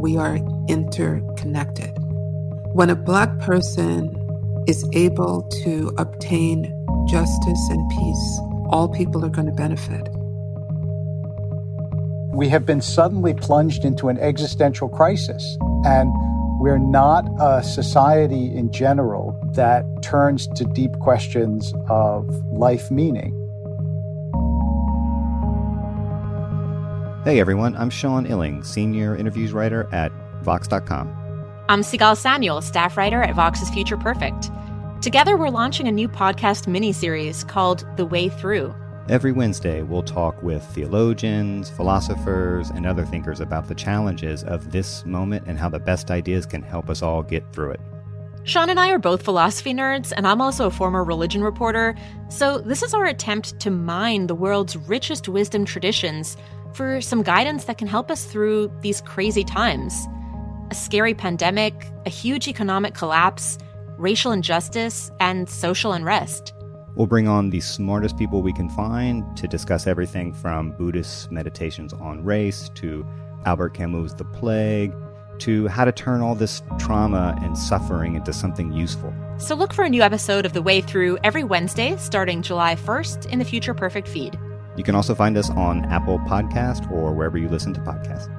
we are interconnected. When a Black person is able to obtain justice and peace, all people are going to benefit. We have been suddenly plunged into an existential crisis, and we're not a society in general that turns to deep questions of life meaning. Hey everyone, I'm Sean Illing, senior interviews writer at Vox.com. I'm Sigal Samuel, staff writer at Vox's Future Perfect. Together, we're launching a new podcast mini-series called The Way Through. Every Wednesday, we'll talk with theologians, philosophers, and other thinkers about the challenges of this moment and how the best ideas can help us all get through it. Sean and I are both philosophy nerds, and I'm also a former religion reporter, so this is our attempt to mine the world's richest wisdom traditions for some guidance that can help us through these crazy times. A scary pandemic, a huge economic collapse, racial injustice, and social unrest. We'll bring on the smartest people we can find to discuss everything from Buddhist meditations on race to Albert Camus' The Plague to how to turn all this trauma and suffering into something useful. So look for a new episode of The Way Through every Wednesday starting July 1st in the Future Perfect feed. You can also find us on Apple Podcast or wherever you listen to podcasts.